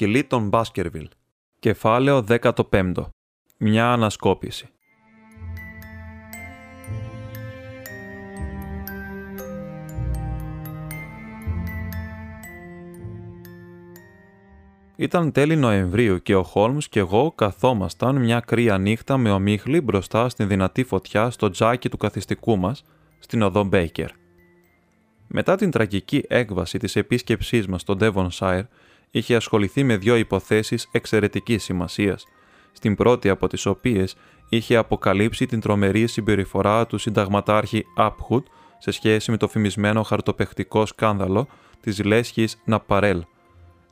Σκυλί των Μπάσκερβιλ. Κεφάλαιο 15. Μια ανασκόπηση. Ήταν τέλη Νοεμβρίου και ο Χόλμς και εγώ καθόμασταν μια κρύα νύχτα με ομίχλη μπροστά στην δυνατή φωτιά στο τζάκι του καθιστικού μας, στην οδό Μπέικερ. Μετά την τραγική έκβαση της επίσκεψής μας στο Devonshire, είχε ασχοληθεί με δύο υποθέσεις εξαιρετικής σημασίας, στην πρώτη από τις οποίες είχε αποκαλύψει την τρομερή συμπεριφορά του συνταγματάρχη Άπχουτ σε σχέση με το φημισμένο χαρτοπαιχτικό σκάνδαλο της λέσχης Ναπαρέλ,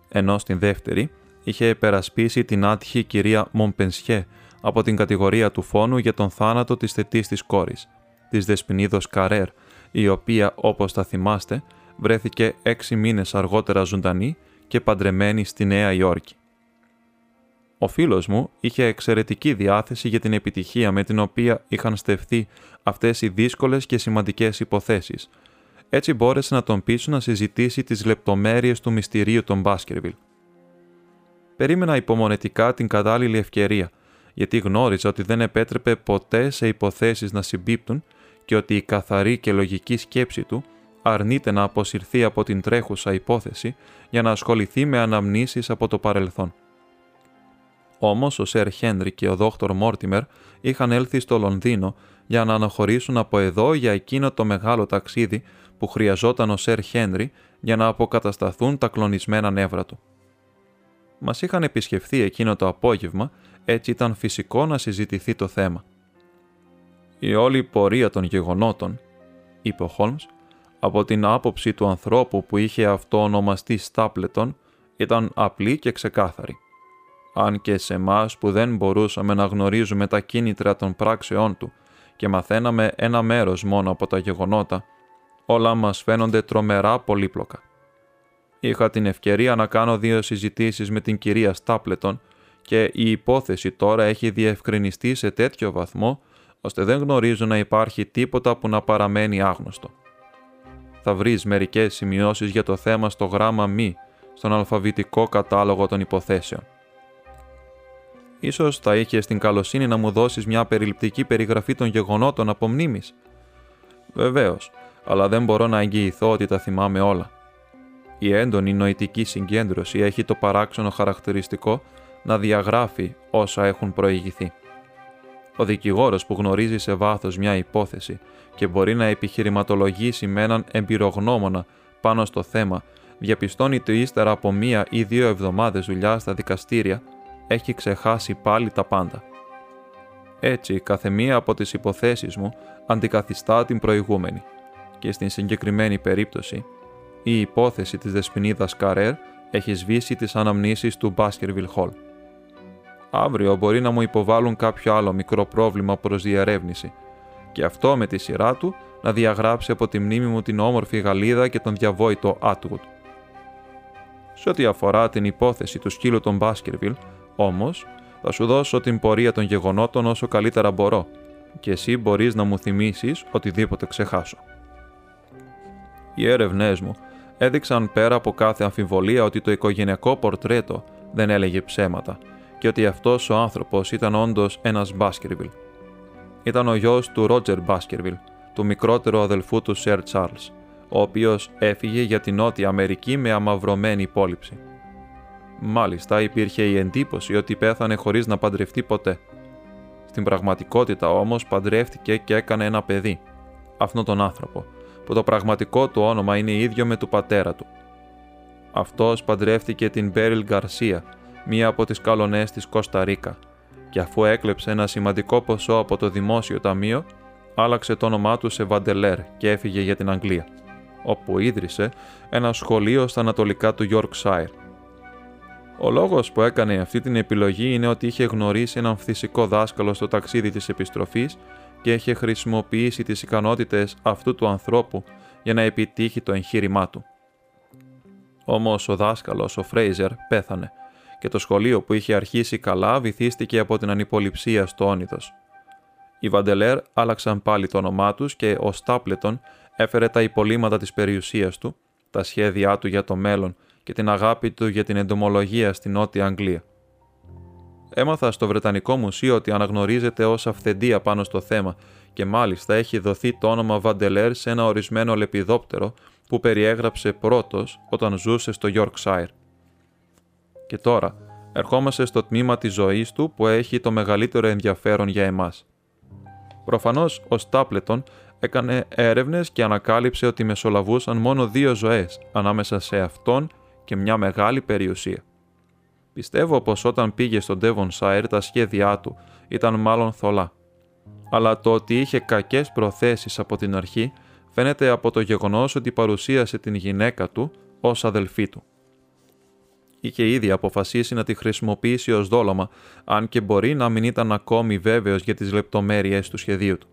ενώ στην δεύτερη είχε επερασπίσει την άτυχη κυρία Μομπενσιέ από την κατηγορία του φόνου για τον θάνατο της θετής της κόρης, της Δεσποινίδος Καρέρ, η οποία, όπως θα θυμάστε, βρέθηκε έξι μήνες αργότερα ζωντανή και παντρεμένη στη Νέα Υόρκη. Ο φίλος μου είχε εξαιρετική διάθεση για την επιτυχία με την οποία είχαν στεφθεί αυτές οι δύσκολες και σημαντικές υποθέσεις. Έτσι μπόρεσε να τον πείσουν να συζητήσει τις λεπτομέρειες του μυστηρίου των Μπάσκερβιλ. Περίμενα υπομονετικά την κατάλληλη ευκαιρία, γιατί γνώριζα ότι δεν επέτρεπε ποτέ σε υποθέσεις να συμπίπτουν και ότι η καθαρή και λογική σκέψη του αρνείται να αποσυρθεί από την τρέχουσα υπόθεση για να ασχοληθεί με αναμνήσεις από το παρελθόν. Όμως ο Σερ Χένρι και ο Δόκτωρ Μόρτιμερ είχαν έλθει στο Λονδίνο για να αναχωρήσουν από εδώ για εκείνο το μεγάλο ταξίδι που χρειαζόταν ο Σερ Χένρι για να αποκατασταθούν τα κλονισμένα νεύρα του. Μας είχαν επισκεφθεί εκείνο το απόγευμα, έτσι ήταν φυσικό να συζητηθεί το θέμα. Η όλη πορεία των γεγονότων, είπε ο Χόλμς, από την άποψη του ανθρώπου που είχε αυτό ονομαστεί Στάπλετον, ήταν απλή και ξεκάθαρη. Αν και σε εμάς που δεν μπορούσαμε να γνωρίζουμε τα κίνητρα των πράξεών του και μαθαίναμε ένα μέρος μόνο από τα γεγονότα, όλα μας φαίνονται τρομερά πολύπλοκα. Είχα την ευκαιρία να κάνω δύο συζητήσεις με την κυρία Στάπλετον και η υπόθεση τώρα έχει διευκρινιστεί σε τέτοιο βαθμό ώστε δεν γνωρίζω να υπάρχει τίποτα που να παραμένει άγνωστο θα βρεις μερικές σημειώσεις για το θέμα στο γράμμα μη, στον αλφαβητικό κατάλογο των υποθέσεων. Ίσως θα είχες την καλοσύνη να μου δώσεις μια περιληπτική περιγραφή των γεγονότων από μνήμης. Βεβαίως, αλλά δεν μπορώ να εγγυηθώ ότι τα θυμάμαι όλα. Η έντονη νοητική συγκέντρωση έχει το παράξενο χαρακτηριστικό να διαγράφει όσα έχουν προηγηθεί. Ο δικηγόρος που γνωρίζει σε βάθος μια υπόθεση και μπορεί να επιχειρηματολογήσει με έναν εμπειρογνώμονα πάνω στο θέμα, διαπιστώνει ότι ύστερα από μία ή δύο εβδομάδες δουλειά στα δικαστήρια έχει ξεχάσει πάλι τα πάντα. Έτσι, κάθε μία από τις υποθέσεις μου αντικαθιστά την προηγούμενη και στην συγκεκριμένη περίπτωση η υπόθεση της δεσποινίδας Καρέρ έχει σβήσει τις αναμνήσεις του Baskerville Hall. Αύριο μπορεί να μου υποβάλουν κάποιο άλλο μικρό πρόβλημα προς διερεύνηση και αυτό με τη σειρά του να διαγράψει από τη μνήμη μου την όμορφη Γαλλίδα και τον διαβόητο Άτγουτ. Σε ό,τι αφορά την υπόθεση του σκύλου των Μπάσκερβιλ, όμως, θα σου δώσω την πορεία των γεγονότων όσο καλύτερα μπορώ και εσύ μπορείς να μου θυμίσεις οτιδήποτε ξεχάσω. Οι έρευνές μου έδειξαν πέρα από κάθε αμφιβολία ότι το οικογενειακό πορτρέτο δεν έλεγε ψέματα και ότι αυτός ο άνθρωπος ήταν όντως ένας Μπάσκερβιλ ήταν ο γιος του Ρότζερ Μπάσκερβιλ, του μικρότερου αδελφού του Σερ Τσάρλς, ο οποίος έφυγε για την Νότια Αμερική με αμαυρωμένη υπόλοιψη. Μάλιστα υπήρχε η εντύπωση ότι πέθανε χωρίς να παντρευτεί ποτέ. Στην πραγματικότητα όμως παντρεύτηκε και έκανε ένα παιδί, αυτόν τον άνθρωπο, που το πραγματικό του όνομα είναι ίδιο με του πατέρα του. Αυτός παντρεύτηκε την Μπέριλ Γκαρσία, μία από τις καλονές της Κώστα Ρίκα, και αφού έκλεψε ένα σημαντικό ποσό από το δημόσιο ταμείο, άλλαξε το όνομά του σε Βαντελέρ και έφυγε για την Αγγλία, όπου ίδρυσε ένα σχολείο στα ανατολικά του Yorkshire. Ο λόγος που έκανε αυτή την επιλογή είναι ότι είχε γνωρίσει έναν φυσικό δάσκαλο στο ταξίδι της επιστροφής και είχε χρησιμοποιήσει τις ικανότητες αυτού του ανθρώπου για να επιτύχει το εγχείρημά του. Όμως ο δάσκαλος, ο Φρέιζερ, πέθανε και το σχολείο που είχε αρχίσει καλά βυθίστηκε από την ανυποληψία στο όνειδος. Οι Βαντελέρ άλλαξαν πάλι το όνομά τους και ο Στάπλετον έφερε τα υπολείμματα της περιουσίας του, τα σχέδιά του για το μέλλον και την αγάπη του για την εντομολογία στην Νότια Αγγλία. Έμαθα στο Βρετανικό Μουσείο ότι αναγνωρίζεται ως αυθεντία πάνω στο θέμα και μάλιστα έχει δοθεί το όνομα Βαντελέρ σε ένα ορισμένο λεπιδόπτερο που περιέγραψε πρώτος όταν ζούσε στο Yorkshire. Και τώρα, ερχόμαστε στο τμήμα της ζωής του που έχει το μεγαλύτερο ενδιαφέρον για εμάς. Προφανώς, ο Στάπλετον έκανε έρευνες και ανακάλυψε ότι μεσολαβούσαν μόνο δύο ζωές ανάμεσα σε αυτόν και μια μεγάλη περιουσία. Πιστεύω πως όταν πήγε στο Devonshire τα σχέδιά του ήταν μάλλον θολά. Αλλά το ότι είχε κακές προθέσεις από την αρχή φαίνεται από το γεγονός ότι παρουσίασε την γυναίκα του ως αδελφή του. Είχε ήδη αποφασίσει να τη χρησιμοποιήσει ως δόλωμα, αν και μπορεί να μην ήταν ακόμη βέβαιος για τις λεπτομέρειες του σχεδίου του.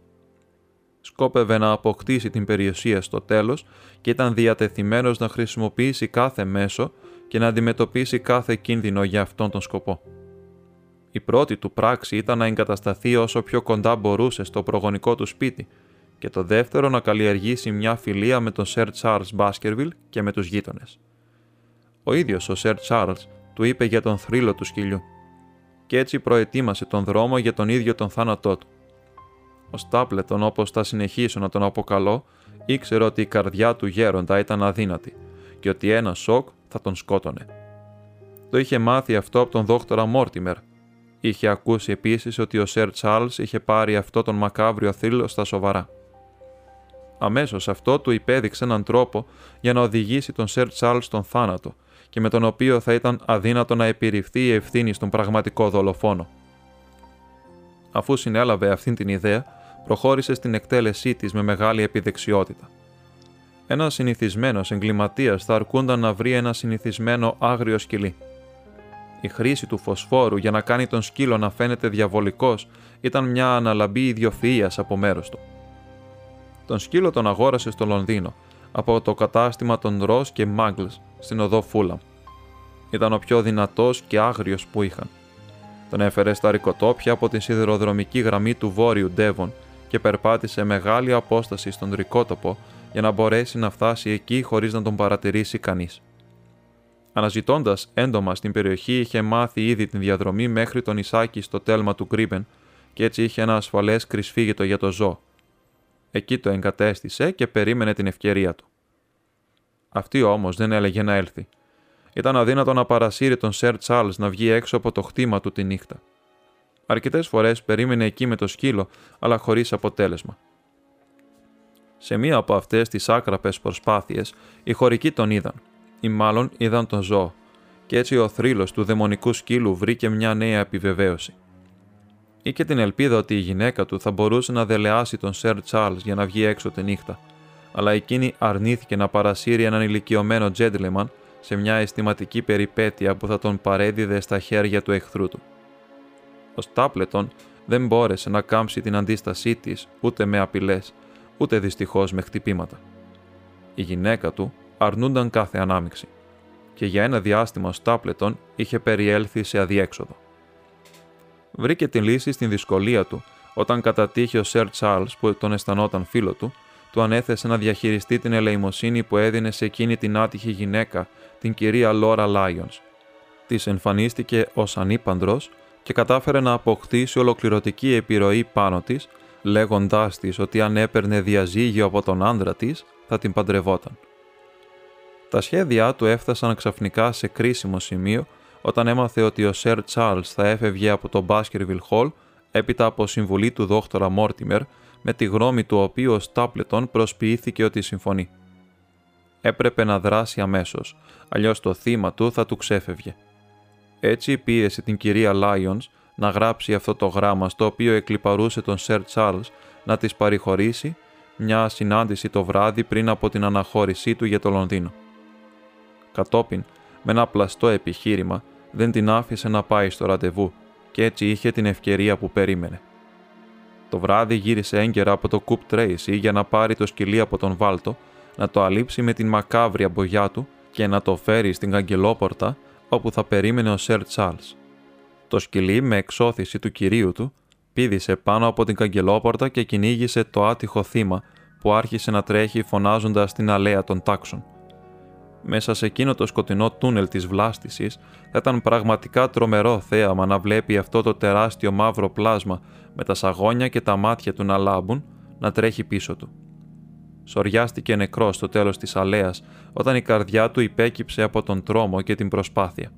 Σκόπευε να αποκτήσει την περιουσία στο τέλος και ήταν διατεθειμένος να χρησιμοποιήσει κάθε μέσο και να αντιμετωπίσει κάθε κίνδυνο για αυτόν τον σκοπό. Η πρώτη του πράξη ήταν να εγκατασταθεί όσο πιο κοντά μπορούσε στο προγονικό του σπίτι και το δεύτερο να καλλιεργήσει μια φιλία με τον Σερ Charles Μπάσκερβιλ και με τους γείτονες. Ο ίδιος ο Σερ Τσάρλς του είπε για τον θρύλο του σκυλιού και έτσι προετοίμασε τον δρόμο για τον ίδιο τον θάνατό του. Ο Στάπλετον, όπως θα συνεχίσω να τον αποκαλώ, ήξερε ότι η καρδιά του γέροντα ήταν αδύνατη και ότι ένα σοκ θα τον σκότωνε. Το είχε μάθει αυτό από τον δόκτορα Μόρτιμερ. Είχε ακούσει επίσης ότι ο Σερ Τσάρλς είχε πάρει αυτό τον μακάβριο θρύλο στα σοβαρά. Αμέσως αυτό του υπέδειξε έναν τρόπο για να οδηγήσει τον Σερ Τσάρλς στον θάνατο και με τον οποίο θα ήταν αδύνατο να επιρριφθεί η ευθύνη στον πραγματικό δολοφόνο. Αφού συνέλαβε αυτήν την ιδέα, προχώρησε στην εκτέλεσή της με μεγάλη επιδεξιότητα. Ένας συνηθισμένος εγκληματίας θα αρκούνταν να βρει ένα συνηθισμένο άγριο σκυλί. Η χρήση του φωσφόρου για να κάνει τον σκύλο να φαίνεται διαβολικός ήταν μια αναλαμπή ιδιοφυΐας από μέρος του. Τον σκύλο τον αγόρασε στο Λονδίνο, από το κατάστημα των Ρος και Μάγκλς στην οδό Φούλαμ. Ήταν ο πιο δυνατός και άγριος που είχαν. Τον έφερε στα ρικοτόπια από την σιδηροδρομική γραμμή του βόρειου Ντέβον και περπάτησε μεγάλη απόσταση στον ρικότοπο για να μπορέσει να φτάσει εκεί χωρίς να τον παρατηρήσει κανείς. Αναζητώντας έντομα στην περιοχή είχε μάθει ήδη την διαδρομή μέχρι τον Ισάκη στο τέλμα του Γκρίμπεν και έτσι είχε ένα ασφαλές κρυσφύγητο για το ζώο. Εκεί το εγκατέστησε και περίμενε την ευκαιρία του. Αυτή όμως δεν έλεγε να έλθει. Ήταν αδύνατο να παρασύρει τον Σερ Τσάρλς να βγει έξω από το χτήμα του τη νύχτα. Αρκετές φορές περίμενε εκεί με το σκύλο, αλλά χωρίς αποτέλεσμα. Σε μία από αυτές τις άκραπες προσπάθειες, οι χωρικοί τον είδαν, ή μάλλον είδαν τον ζώο, και έτσι ο θρύλος του δαιμονικού σκύλου βρήκε μια νέα επιβεβαίωση. Είχε την ελπίδα ότι η γυναίκα του θα μπορούσε να δελεάσει τον Σερ Τσάρλς για να βγει έξω τη νύχτα, αλλά εκείνη αρνήθηκε να παρασύρει έναν ηλικιωμένο τζέντλεμαν σε μια αισθηματική περιπέτεια που θα τον παρέδιδε στα χέρια του εχθρού του. Ο Στάπλετον δεν μπόρεσε να κάμψει την αντίστασή της ούτε με απειλές, ούτε δυστυχώς με χτυπήματα. Η γυναίκα του αρνούνταν κάθε ανάμειξη και για ένα διάστημα ο Στάπλετον είχε περιέλθει σε αδιέξοδο. Βρήκε τη λύση στην δυσκολία του όταν κατατύχει ο Σερ Τσάρλς που τον αισθανόταν φίλο του του ανέθεσε να διαχειριστεί την ελεημοσύνη που έδινε σε εκείνη την άτυχη γυναίκα, την κυρία Λόρα Λάιονς. Της εμφανίστηκε ως ανήπαντρος και κατάφερε να αποκτήσει ολοκληρωτική επιρροή πάνω της, λέγοντάς της ότι αν έπαιρνε διαζύγιο από τον άντρα της, θα την παντρευόταν. Τα σχέδιά του έφτασαν ξαφνικά σε κρίσιμο σημείο όταν έμαθε ότι ο Σερ Τσάρλς θα έφευγε από το Μπάσκερβιλ Χολ έπειτα από συμβουλή του δόκτωρα Μόρτιμερ με τη γνώμη του οποίου ο Στάπλετον προσποιήθηκε ότι συμφωνεί. Έπρεπε να δράσει αμέσως, αλλιώς το θύμα του θα του ξέφευγε. Έτσι πίεσε την κυρία Λάιονς να γράψει αυτό το γράμμα στο οποίο εκλυπαρούσε τον Σερ Τσάρλς να της παρηχωρήσει μια συνάντηση το βράδυ πριν από την αναχώρησή του για το Λονδίνο. Κατόπιν, με ένα πλαστό επιχείρημα, δεν την άφησε να πάει στο ραντεβού και έτσι είχε την ευκαιρία που περίμενε. Το βράδυ γύρισε έγκαιρα από το Κουπ Τρέισι για να πάρει το σκυλί από τον Βάλτο, να το αλείψει με την μακάβρια μπογιά του και να το φέρει στην καγκελόπορτα όπου θα περίμενε ο Σερ Τσάρλς. Το σκυλί με εξώθηση του κυρίου του πήδησε πάνω από την καγκελόπορτα και κυνήγησε το άτυχο θύμα που άρχισε να τρέχει φωνάζοντας την αλέα των τάξων. Μέσα σε εκείνο το σκοτεινό τούνελ της βλάστησης θα ήταν πραγματικά τρομερό θέαμα να βλέπει αυτό το τεράστιο μαύρο πλάσμα με τα σαγόνια και τα μάτια του να λάμπουν να τρέχει πίσω του. Σοριάστηκε νεκρός στο τέλος της αλέας όταν η καρδιά του υπέκυψε από τον τρόμο και την προσπάθεια.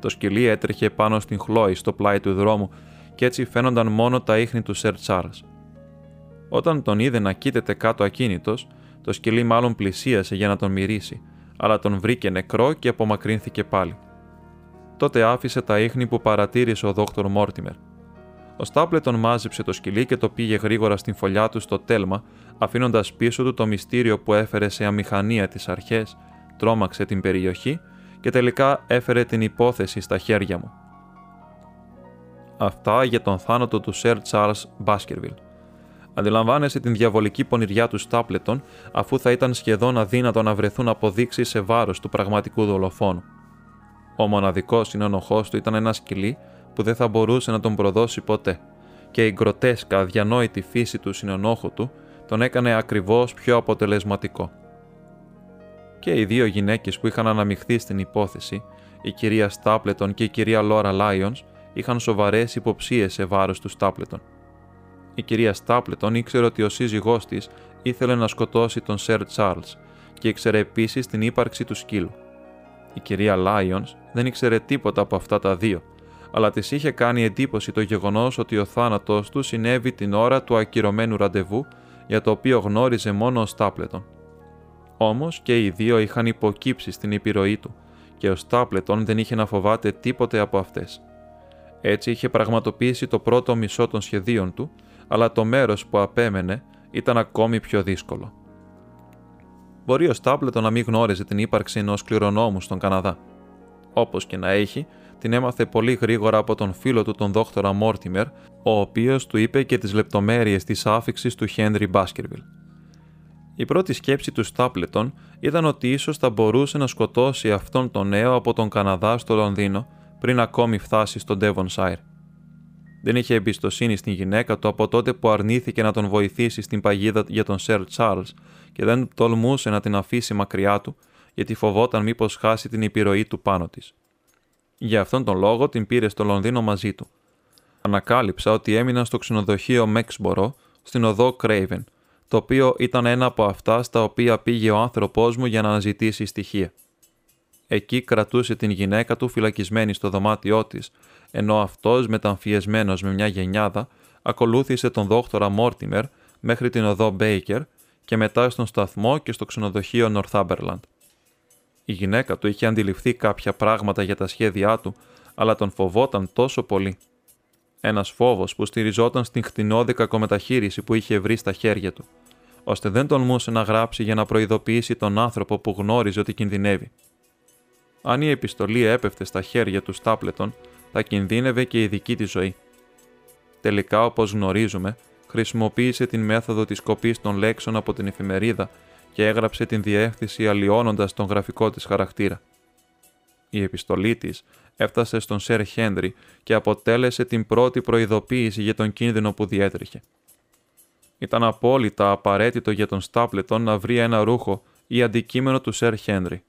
Το σκυλί έτρεχε πάνω στην χλόη στο πλάι του δρόμου και έτσι φαίνονταν μόνο τα ίχνη του Σερ Τσάρλς. Όταν τον είδε να κοίταται κάτω ακίνητος, το σκυλί μάλλον πλησίασε για να τον μυρίσει, αλλά τον βρήκε νεκρό και απομακρύνθηκε πάλι. Τότε άφησε τα ίχνη που παρατήρησε ο δόκτωρ Μόρτιμερ. Ο Στάπλετον μάζεψε το σκυλί και το πήγε γρήγορα στην φωλιά του στο τέλμα, αφήνοντας πίσω του το μυστήριο που έφερε σε αμηχανία τις αρχές, τρόμαξε την περιοχή και τελικά έφερε την υπόθεση στα χέρια μου. Αυτά για τον θάνατο του Σερ Charles Μπάσκερβιλ. Αντιλαμβάνεσαι την διαβολική πονηριά του Στάπλετον, αφού θα ήταν σχεδόν αδύνατο να βρεθούν αποδείξεις σε βάρος του πραγματικού δολοφόνου. Ο μοναδικός συνενοχός του ήταν ένας σκυλί που δεν θα μπορούσε να τον προδώσει ποτέ, και η γκροτέσκα αδιανόητη φύση του συνενόχου του τον έκανε ακριβώς πιο αποτελεσματικό. Και οι δύο γυναίκες που είχαν αναμειχθεί στην υπόθεση, η κυρία Στάπλετον και η κυρία Λόρα Λάιονς, είχαν σοβαρές υποψίες σε βάρος του Στάπλετον. Η κυρία Στάπλετον ήξερε ότι ο σύζυγός της ήθελε να σκοτώσει τον Σερ Τσάρλς και ήξερε επίσης την ύπαρξη του σκύλου. Η κυρία Λάιονς δεν ήξερε τίποτα από αυτά τα δύο, αλλά της είχε κάνει εντύπωση το γεγονός ότι ο θάνατός του συνέβη την ώρα του ακυρωμένου ραντεβού για το οποίο γνώριζε μόνο ο Στάπλετον. Όμως και οι δύο είχαν υποκύψει στην επιρροή του και ο Στάπλετον δεν είχε να φοβάται τίποτε από αυτές. Έτσι είχε πραγματοποιήσει το πρώτο μισό των σχεδίων του αλλά το μέρος που απέμενε ήταν ακόμη πιο δύσκολο. Μπορεί ο Στάπλετο να μην γνώριζε την ύπαρξη ενός κληρονόμου στον Καναδά. Όπως και να έχει, την έμαθε πολύ γρήγορα από τον φίλο του τον δόκτορα Μόρτιμερ, ο οποίος του είπε και τις λεπτομέρειες της άφηξης του Χένρι Μπάσκερβιλ. Η πρώτη σκέψη του Στάπλετον ήταν ότι ίσως θα μπορούσε να σκοτώσει αυτόν τον νέο από τον Καναδά στο Λονδίνο πριν ακόμη φτάσει στον Devonshire. Δεν είχε εμπιστοσύνη στην γυναίκα του από τότε που αρνήθηκε να τον βοηθήσει στην παγίδα για τον Σερ Τσάρλς και δεν τολμούσε να την αφήσει μακριά του, γιατί φοβόταν μήπως χάσει την επιρροή του πάνω της. Για αυτόν τον λόγο την πήρε στο Λονδίνο μαζί του. Ανακάλυψα ότι έμεινα στο ξενοδοχείο Μέξμπορο στην οδό Κρέιβεν, το οποίο ήταν ένα από αυτά στα οποία πήγε ο άνθρωπός μου για να αναζητήσει στοιχεία. Εκεί κρατούσε την γυναίκα του φυλακισμένη στο δωμάτιό της, ενώ αυτός, μεταμφιεσμένος με μια γενιάδα, ακολούθησε τον δόκτορα Μόρτιμερ μέχρι την οδό Μπέικερ και μετά στον σταθμό και στο ξενοδοχείο Νορθάμπερλαντ. Η γυναίκα του είχε αντιληφθεί κάποια πράγματα για τα σχέδιά του, αλλά τον φοβόταν τόσο πολύ. Ένας φόβος που στηριζόταν στην χτινόδη κακομεταχείριση που είχε βρει στα χέρια του, ώστε δεν τολμούσε να γράψει για να προειδοποιήσει τον άνθρωπο που γνώριζε ότι κινδυνεύει. Αν η επιστολή έπεφτε στα χέρια του Στάπλετον, θα κινδύνευε και η δική της ζωή. Τελικά, όπως γνωρίζουμε, χρησιμοποίησε την μέθοδο της κοπής των λέξεων από την εφημερίδα και έγραψε την διεύθυνση αλλοιώνοντας τον γραφικό της χαρακτήρα. Η επιστολή της έφτασε στον Σερ Χένρι και αποτέλεσε την πρώτη προειδοποίηση για τον κίνδυνο που διέτρεχε. Ήταν απόλυτα απαραίτητο για τον Στάπλετον να βρει ένα ρούχο ή αντικείμενο του Σερ Χένρι,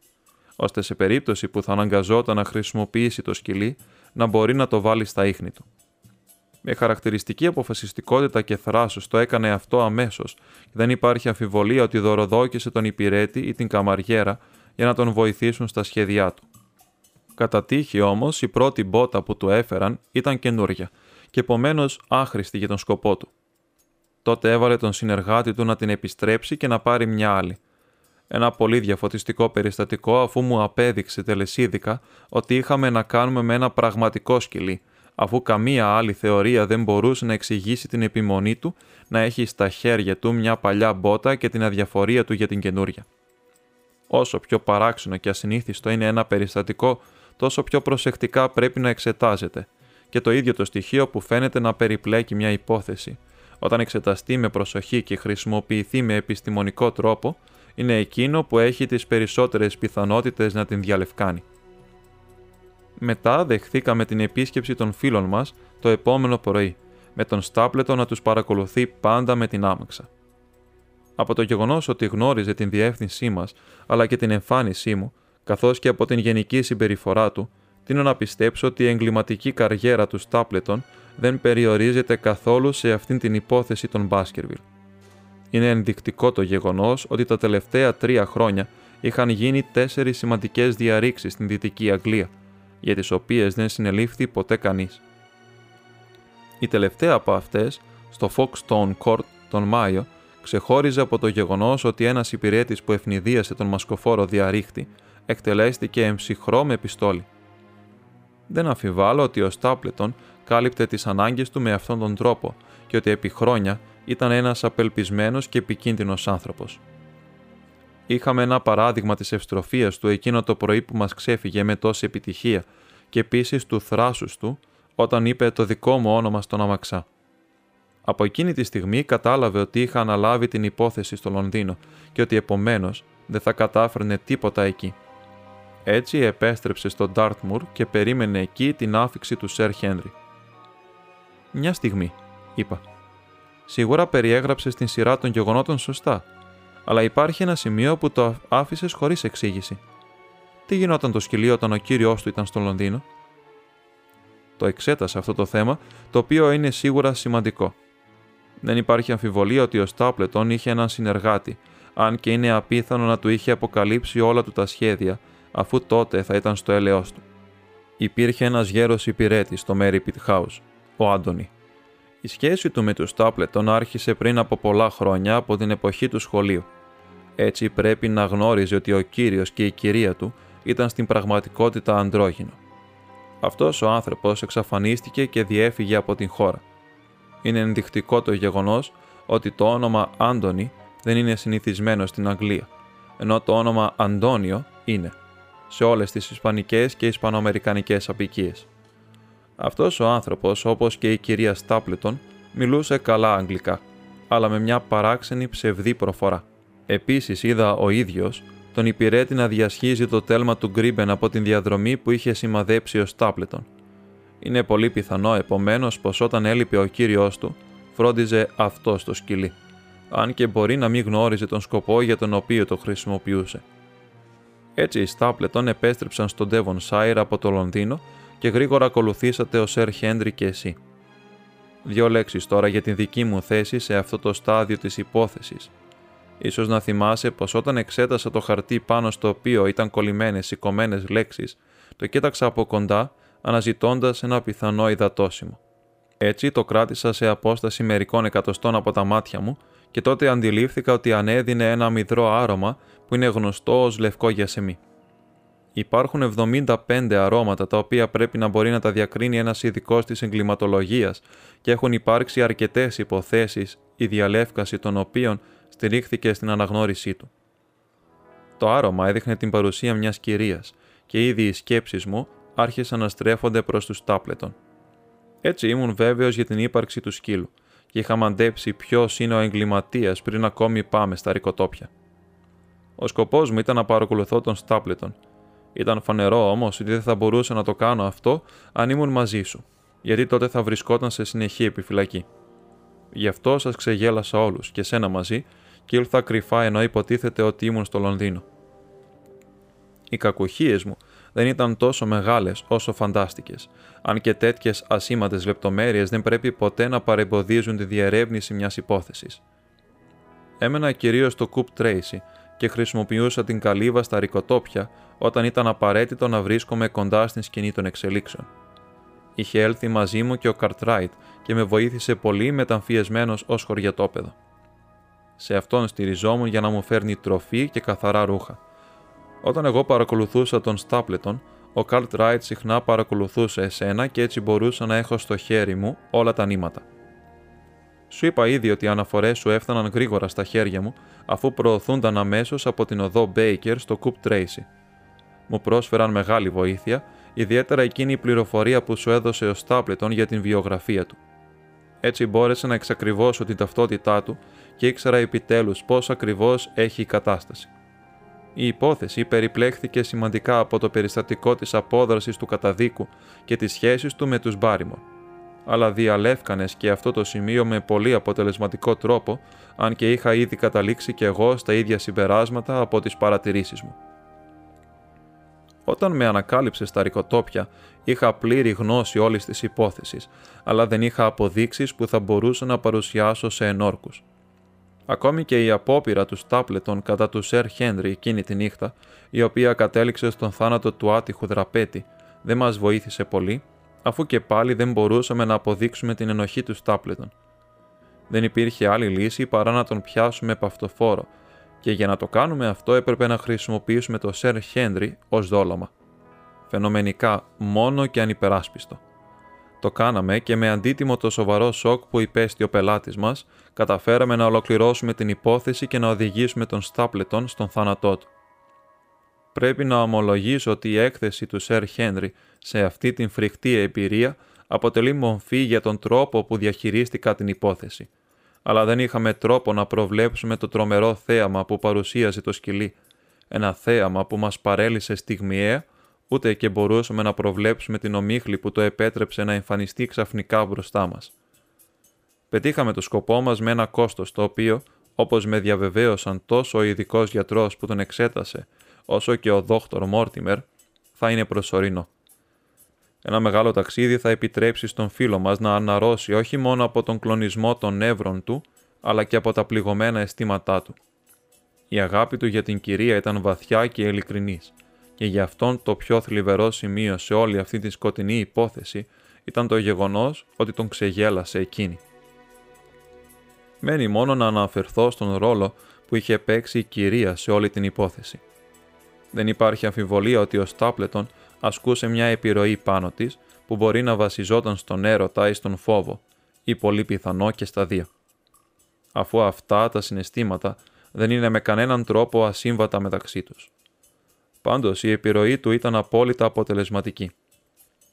ώστε σε περίπτωση που θα αναγκαζόταν να χρησιμοποιήσει το σκυλί, να μπορεί να το βάλει στα ίχνη του. Με χαρακτηριστική αποφασιστικότητα και θράσος το έκανε αυτό αμέσως και δεν υπάρχει αμφιβολία ότι δωροδόκησε τον υπηρέτη ή την καμαριέρα για να τον βοηθήσουν στα σχέδιά του. Κατά τύχη όμως, η πρώτη μπότα που του έφεραν ήταν καινούρια και επομένως άχρηστη για τον σκοπό του. Τότε έβαλε τον συνεργάτη του να την επιστρέψει και να πάρει μια άλλη, ένα πολύ διαφωτιστικό περιστατικό αφού μου απέδειξε τελεσίδικα ότι είχαμε να κάνουμε με ένα πραγματικό σκυλί, αφού καμία άλλη θεωρία δεν μπορούσε να εξηγήσει την επιμονή του να έχει στα χέρια του μια παλιά μπότα και την αδιαφορία του για την καινούρια. Όσο πιο παράξενο και ασυνήθιστο είναι ένα περιστατικό, τόσο πιο προσεκτικά πρέπει να εξετάζεται, και το ίδιο το στοιχείο που φαίνεται να περιπλέκει μια υπόθεση, όταν εξεταστεί με προσοχή και χρησιμοποιηθεί με επιστημονικό τρόπο, είναι εκείνο που έχει τις περισσότερες πιθανότητες να την διαλευκάνει. Μετά δεχθήκαμε την επίσκεψη των φίλων μας το επόμενο πρωί, με τον Στάπλετο να τους παρακολουθεί πάντα με την άμαξα. Από το γεγονός ότι γνώριζε την διεύθυνσή μας, αλλά και την εμφάνισή μου, καθώς και από την γενική συμπεριφορά του, τίνω να πιστέψω ότι η εγκληματική καριέρα του Στάπλετον δεν περιορίζεται καθόλου σε αυτήν την υπόθεση των Μπάσκερβιλ. Είναι ενδεικτικό το γεγονός ότι τα τελευταία τρία χρόνια είχαν γίνει τέσσερις σημαντικές διαρρήξεις στην Δυτική Αγγλία, για τις οποίες δεν συνελήφθη ποτέ κανείς. Η τελευταία από αυτές, στο Foxstone Court τον Μάιο, ξεχώριζε από το γεγονός ότι ένας υπηρέτης που ευνηδίασε τον μασκοφόρο διαρρήχτη εκτελέστηκε εμψυχρό με πιστόλι. Δεν αμφιβάλλω ότι ο Στάπλετον κάλυπτε τις ανάγκες του με αυτόν τον τρόπο και ότι επί χρόνια ήταν ένας απελπισμένος και επικίνδυνος άνθρωπος. Είχαμε ένα παράδειγμα της ευστροφίας του εκείνο το πρωί που μας ξέφυγε με τόση επιτυχία και επίσης του θράσους του όταν είπε το δικό μου όνομα στον αμαξά. Από εκείνη τη στιγμή κατάλαβε ότι είχα αναλάβει την υπόθεση στο Λονδίνο και ότι επομένως δεν θα κατάφερνε τίποτα εκεί. Έτσι επέστρεψε στο Ντάρτμουρ και περίμενε εκεί την άφηξη του Σερ Χένρι. Μια στιγμή, είπα. Σίγουρα περιέγραψε την σειρά των γεγονότων σωστά, αλλά υπάρχει ένα σημείο που το άφησες χωρίς εξήγηση. Τι γινόταν το σκυλί όταν ο κύριο του ήταν στο Λονδίνο; Το εξέτασα αυτό το θέμα, το οποίο είναι σίγουρα σημαντικό. Δεν υπάρχει αμφιβολία ότι ο Στάπλετον είχε έναν συνεργάτη, αν και είναι απίθανο να του είχε αποκαλύψει όλα του τα σχέδια, αφού τότε θα ήταν στο έλεος του. Υπήρχε ένας γέρος υπηρέτης στο Mary Pitt House, ο Άντωνη. Η σχέση του με τους Στάπλετον άρχισε πριν από πολλά χρόνια από την εποχή του σχολείου. Έτσι πρέπει να γνώριζε ότι ο κύριος και η κυρία του ήταν στην πραγματικότητα αντρόγυνο. Αυτός ο άνθρωπος εξαφανίστηκε και διέφυγε από την χώρα – είναι ενδεικτικό το γεγονός ότι το όνομα Άντωνη δεν είναι συνηθισμένο στην Αγγλία, ενώ το όνομα Αντώνιο είναι σε όλες τις ισπανικές και ισπανοαμερικανικές απικίες. Αυτός ο άνθρωπος, όπως και η κυρία Στάπλετον, μιλούσε καλά αγγλικά, αλλά με μια παράξενη ψευδή προφορά. Επίσης είδα ο ίδιος τον υπηρέτη να διασχίζει το τέλμα του Γκρίμπεν από την διαδρομή που είχε σημαδέψει ο Στάπλετον είναι πολύ πιθανό επομένως πως όταν έλειπε ο κύριος του, φρόντιζε αυτός το σκυλί, αν και μπορεί να μην γνώριζε τον σκοπό για τον οποίο το χρησιμοποιούσε. Έτσι οι Στάπλετον επέστρεψαν στον Devon Shire από το Λονδίνο και γρήγορα ακολουθήσατε ο Σερ Χέντρι και εσύ. Δύο λέξεις τώρα για την δική μου θέση σε αυτό το στάδιο της υπόθεσης. Ίσως να θυμάσαι πως όταν εξέτασα το χαρτί πάνω στο οποίο ήταν κολλημένες σηκωμένες λέξεις, το κοίταξα από κοντά αναζητώντας ένα πιθανό υδατόσιμο. Έτσι το κράτησα σε απόσταση μερικών εκατοστών από τα μάτια μου και τότε αντιλήφθηκα ότι ανέδινε ένα μυδρό άρωμα που είναι γνωστό ως λευκό γιασεμί. Υπάρχουν 75 αρώματα τα οποία πρέπει να μπορεί να τα διακρίνει ένας ειδικός της εγκληματολογίας και έχουν υπάρξει αρκετές υποθέσεις η διαλεύκαση των οποίων στηρίχθηκε στην αναγνώρισή του. Το άρωμα έδειχνε την παρουσία μιας κυρίας και ήδη οι σκέψεις μου άρχισαν να στρέφονται προς τους Στάπλετον. Έτσι ήμουν βέβαιος για την ύπαρξη του σκύλου και είχα μαντέψει ποιος είναι ο εγκληματίας πριν ακόμη πάμε στα ρικοτόπια. Ο σκοπός μου ήταν να παρακολουθώ τον Στάπλετον. Ήταν φανερό όμως ότι δεν θα μπορούσα να το κάνω αυτό αν ήμουν μαζί σου, γιατί τότε θα βρισκόταν σε συνεχή επιφυλακή. Γι' αυτό σας ξεγέλασα όλους και σένα μαζί και ήλθα κρυφά ενώ υποτίθεται ότι ήμουν στο Λονδίνο. Οι κακουχίες μου δεν ήταν τόσο μεγάλες όσο φαντάστηκες, αν και τέτοιες ασήμαντες λεπτομέρειες δεν πρέπει ποτέ να παρεμποδίζουν τη διερεύνηση μιας υπόθεσης. Έμενα κυρίως στο Κουπ Τρέισι και χρησιμοποιούσα την καλύβα στα ρικοτόπια όταν ήταν απαραίτητο να βρίσκομαι κοντά στην σκηνή των εξελίξεων. Είχε έλθει μαζί μου και ο Καρτράιτ και με βοήθησε πολύ μεταμφιεσμένος ως χωριατόπεδο. Σε αυτόν στηριζόμουν για να μου φέρνει τροφή και καθαρά ρούχα όταν εγώ παρακολουθούσα τον Στάπλετον, ο Καλτ Ράιτ συχνά παρακολουθούσε εσένα και έτσι μπορούσα να έχω στο χέρι μου όλα τα νήματα. Σου είπα ήδη ότι οι αναφορές σου έφταναν γρήγορα στα χέρια μου, αφού προωθούνταν αμέσως από την οδό Baker στο Κουπ Tracy. Μου πρόσφεραν μεγάλη βοήθεια, ιδιαίτερα εκείνη η πληροφορία που σου έδωσε ο Στάπλετον για την βιογραφία του. Έτσι μπόρεσα να εξακριβώσω την ταυτότητά του και ήξερα επιτέλους πώς ακριβώς έχει η κατάσταση. Η υπόθεση περιπλέχθηκε σημαντικά από το περιστατικό της απόδρασης του καταδίκου και τις σχέσεις του με τους Μπάριμορ αλλά διαλεύκανες και αυτό το σημείο με πολύ αποτελεσματικό τρόπο, αν και είχα ήδη καταλήξει και εγώ στα ίδια συμπεράσματα από τις παρατηρήσεις μου. Όταν με ανακάλυψες στα ρικοτόπια, είχα πλήρη γνώση όλης της υπόθεσης, αλλά δεν είχα αποδείξεις που θα μπορούσα να παρουσιάσω σε ενόρκους. Ακόμη και η απόπειρα του Στάπλετον κατά του Σερ Χένρι εκείνη τη νύχτα, η οποία κατέληξε στον θάνατο του άτυχου δραπέτη, δεν μας βοήθησε πολύ αφού και πάλι δεν μπορούσαμε να αποδείξουμε την ενοχή του Στάπλετον. Δεν υπήρχε άλλη λύση παρά να τον πιάσουμε παυτοφόρο και για να το κάνουμε αυτό έπρεπε να χρησιμοποιήσουμε το Σερ Χένρι ως δόλωμα. Φαινομενικά μόνο και ανυπεράσπιστο. Το κάναμε και με αντίτιμο το σοβαρό σοκ που υπέστη ο πελάτης μας, καταφέραμε να ολοκληρώσουμε την υπόθεση και να οδηγήσουμε τον Στάπλετον στον θάνατό του. Πρέπει να ομολογήσω ότι η έκθεση του Σερ Χένρι σε αυτή την φρικτή εμπειρία αποτελεί μορφή για τον τρόπο που διαχειρίστηκα την υπόθεση. Αλλά δεν είχαμε τρόπο να προβλέψουμε το τρομερό θέαμα που παρουσίαζε το σκυλί. Ένα θέαμα που μας παρέλυσε στιγμιαία, ούτε και μπορούσαμε να προβλέψουμε την ομίχλη που το επέτρεψε να εμφανιστεί ξαφνικά μπροστά μας. Πετύχαμε το σκοπό μας με ένα κόστος το οποίο, όπως με διαβεβαίωσαν τόσο ο ειδικός γιατρός που τον εξέτασε, όσο και ο δόκτωρ Μόρτιμερ, θα είναι προσωρινό. Ένα μεγάλο ταξίδι θα επιτρέψει στον φίλο μας να αναρρώσει όχι μόνο από τον κλονισμό των νεύρων του, αλλά και από τα πληγωμένα αισθήματά του. Η αγάπη του για την κυρία ήταν βαθιά και ειλικρινής και γι' αυτόν το πιο θλιβερό σημείο σε όλη αυτή τη σκοτεινή υπόθεση ήταν το γεγονός ότι τον ξεγέλασε εκείνη. Μένει μόνο να αναφερθώ στον ρόλο που είχε παίξει η κυρία σε όλη την υπόθεση. Δεν υπάρχει αμφιβολία ότι ο Στάπλετον ασκούσε μια επιρροή πάνω της που μπορεί να βασιζόταν στον έρωτα ή στον φόβο, ή πολύ πιθανό και στα δύο. Αφού αυτά τα συναισθήματα δεν είναι με κανέναν τρόπο ασύμβατα μεταξύ τους. Πάντως η επιρροή του ήταν απόλυτα αποτελεσματική.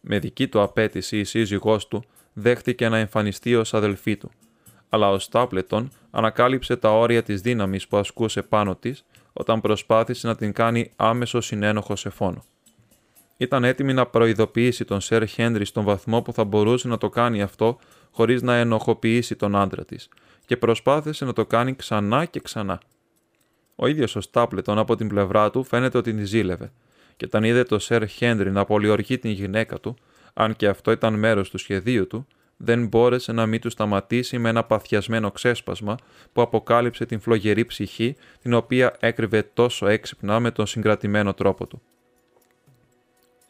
Με δική του απέτηση η σύζυγός του δέχτηκε να εμφανιστεί ως αδελφή του, αλλά ο Στάπλετον ανακάλυψε τα όρια της δύναμης που ασκούσε πάνω της όταν προσπάθησε να την κάνει άμεσο συνένοχο σε φόνο ήταν έτοιμη να προειδοποιήσει τον Σερ Χένρι στον βαθμό που θα μπορούσε να το κάνει αυτό χωρίς να ενοχοποιήσει τον άντρα της, και προσπάθησε να το κάνει ξανά και ξανά. Ο ίδιος ο Στάπλετον από την πλευρά του φαίνεται ότι τη ζήλευε, και όταν είδε το Σερ Χένρι να πολιορκεί την γυναίκα του, αν και αυτό ήταν μέρος του σχεδίου του, δεν μπόρεσε να μην του σταματήσει με ένα παθιασμένο ξέσπασμα που αποκάλυψε την φλογερή ψυχή την οποία έκρυβε τόσο έξυπνα με τον συγκρατημένο τρόπο του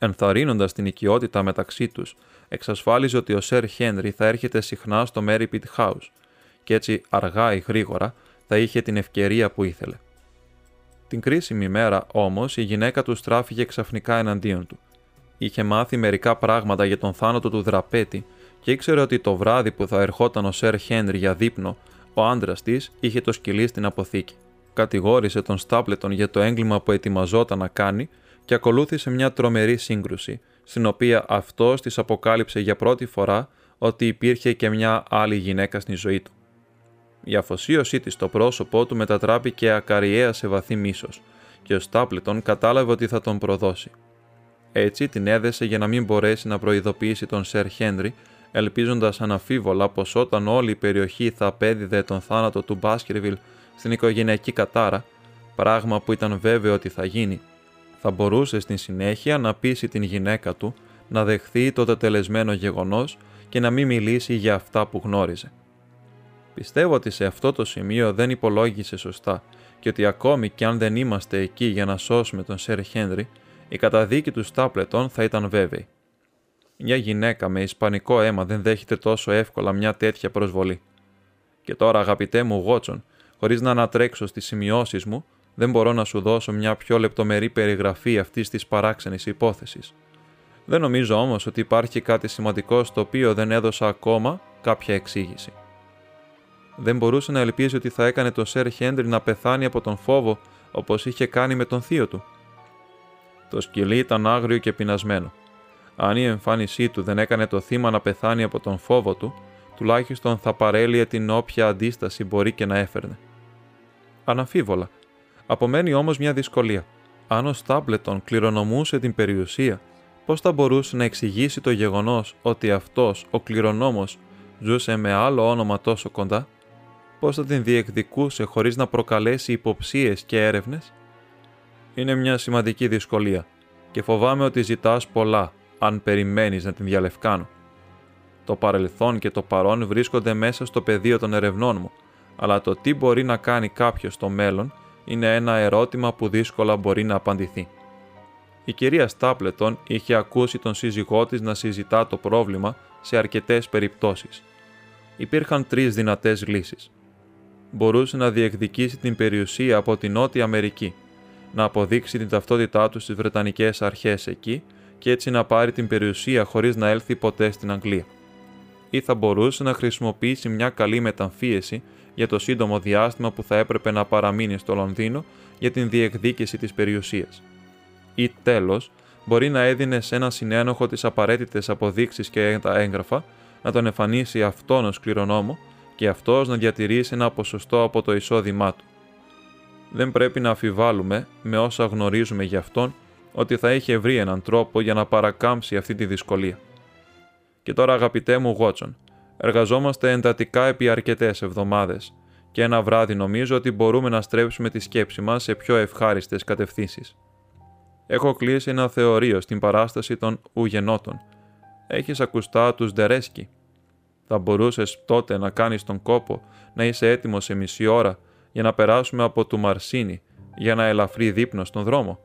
ενθαρρύνοντας την οικειότητα μεταξύ τους, εξασφάλιζε ότι ο Σερ Χένρι θα έρχεται συχνά στο Mary Pitt House και έτσι αργά ή γρήγορα θα είχε την ευκαιρία που ήθελε. Την κρίσιμη μέρα όμως η γυναίκα του στράφηκε ξαφνικά εναντίον του. Είχε μάθει μερικά πράγματα για τον θάνατο του δραπέτη και ήξερε ότι το βράδυ που θα ερχόταν ο Σερ Χένρι για δείπνο, ο άντρας της είχε το σκυλί στην αποθήκη. Κατηγόρησε τον Στάπλετον για το έγκλημα που ετοιμαζόταν να κάνει και ακολούθησε μια τρομερή σύγκρουση, στην οποία αυτός της αποκάλυψε για πρώτη φορά ότι υπήρχε και μια άλλη γυναίκα στη ζωή του. Η αφοσίωσή της στο πρόσωπό του μετατράπηκε ακαριέα σε βαθύ μίσος και ο Στάπλετον κατάλαβε ότι θα τον προδώσει. Έτσι την έδεσε για να μην μπορέσει να προειδοποιήσει τον Σερ Χένρι, ελπίζοντας αναφίβολα πως όταν όλη η περιοχή θα απέδιδε τον θάνατο του Μπάσκερβιλ στην οικογενειακή κατάρα, πράγμα που ήταν βέβαιο ότι θα γίνει, θα μπορούσε στην συνέχεια να πείσει την γυναίκα του να δεχθεί το τετελεσμένο γεγονός και να μην μιλήσει για αυτά που γνώριζε. Πιστεύω ότι σε αυτό το σημείο δεν υπολόγισε σωστά και ότι ακόμη κι αν δεν είμαστε εκεί για να σώσουμε τον Σερ Χένρι, η καταδίκη του Στάπλετον θα ήταν βέβαιη. Μια γυναίκα με ισπανικό αίμα δεν δέχεται τόσο εύκολα μια τέτοια προσβολή. Και τώρα, αγαπητέ μου Γότσον, χωρίς να ανατρέξω στις σημειώσεις μου, δεν μπορώ να σου δώσω μια πιο λεπτομερή περιγραφή αυτής της παράξενης υπόθεσης. Δεν νομίζω όμως ότι υπάρχει κάτι σημαντικό στο οποίο δεν έδωσα ακόμα κάποια εξήγηση. Δεν μπορούσε να ελπίζει ότι θα έκανε τον Σερ Χέντρι να πεθάνει από τον φόβο όπως είχε κάνει με τον θείο του. Το σκυλί ήταν άγριο και πεινασμένο. Αν η εμφάνισή του δεν έκανε το θύμα να πεθάνει από τον φόβο του, τουλάχιστον θα παρέλυε την όποια αντίσταση μπορεί και να έφερνε. Αναφίβολα. Απομένει όμως μια δυσκολία. Αν ο Στάμπλετον κληρονομούσε την περιουσία, πώς θα μπορούσε να εξηγήσει το γεγονός ότι αυτός, ο κληρονόμος, ζούσε με άλλο όνομα τόσο κοντά, πώς θα την διεκδικούσε χωρίς να προκαλέσει υποψίες και έρευνες; Είναι μια σημαντική δυσκολία και φοβάμαι ότι ζητάς πολλά αν περιμένεις να την διαλευκάνω. Το παρελθόν και το παρόν βρίσκονται μέσα στο πεδίο των ερευνών μου, αλλά το τι μπορεί να κάνει κάποιος στο μέλλον είναι ένα ερώτημα που δύσκολα μπορεί να απαντηθεί. Η κυρία Στάπλετον είχε ακούσει τον σύζυγό της να συζητά το πρόβλημα σε αρκετές περιπτώσεις. Υπήρχαν τρεις δυνατές λύσεις. Μπορούσε να διεκδικήσει την περιουσία από την Νότια Αμερική, να αποδείξει την ταυτότητά τους στις Βρετανικές αρχές εκεί και έτσι να πάρει την περιουσία χωρίς να έλθει ποτέ στην Αγγλία. Ή θα μπορούσε να χρησιμοποιήσει μια καλή μεταμφίεση για το σύντομο διάστημα που θα έπρεπε να παραμείνει στο Λονδίνο για την διεκδίκηση της περιουσίας. Ή τέλος, μπορεί να έδινε σε ένα συνένοχο τις απαραίτητες αποδείξεις και τα έγγραφα, να τον εμφανίσει αυτόν ως κληρονόμο και αυτός να διατηρήσει ένα ποσοστό από το εισόδημά του. Δεν πρέπει να αφιβάλλουμε, με όσα γνωρίζουμε γι' αυτόν, ότι θα είχε βρει έναν τρόπο για να παρακάμψει αυτή τη δυσκολία. Και τώρα αγαπητέ μου Γότσον, εργαζόμαστε εντατικά επί αρκετές εβδομάδες και ένα βράδυ νομίζω ότι μπορούμε να στρέψουμε τη σκέψη μας σε πιο ευχάριστες κατευθύνσεις. Έχω κλείσει ένα θεωρείο στην παράσταση των Ουγενότων. Έχεις ακουστά τους Ντερέσκι. Θα μπορούσες τότε να κάνεις τον κόπο να είσαι έτοιμος σε μισή ώρα για να περάσουμε από του Μαρσίνη για ένα ελαφρύ δείπνος στον δρόμο.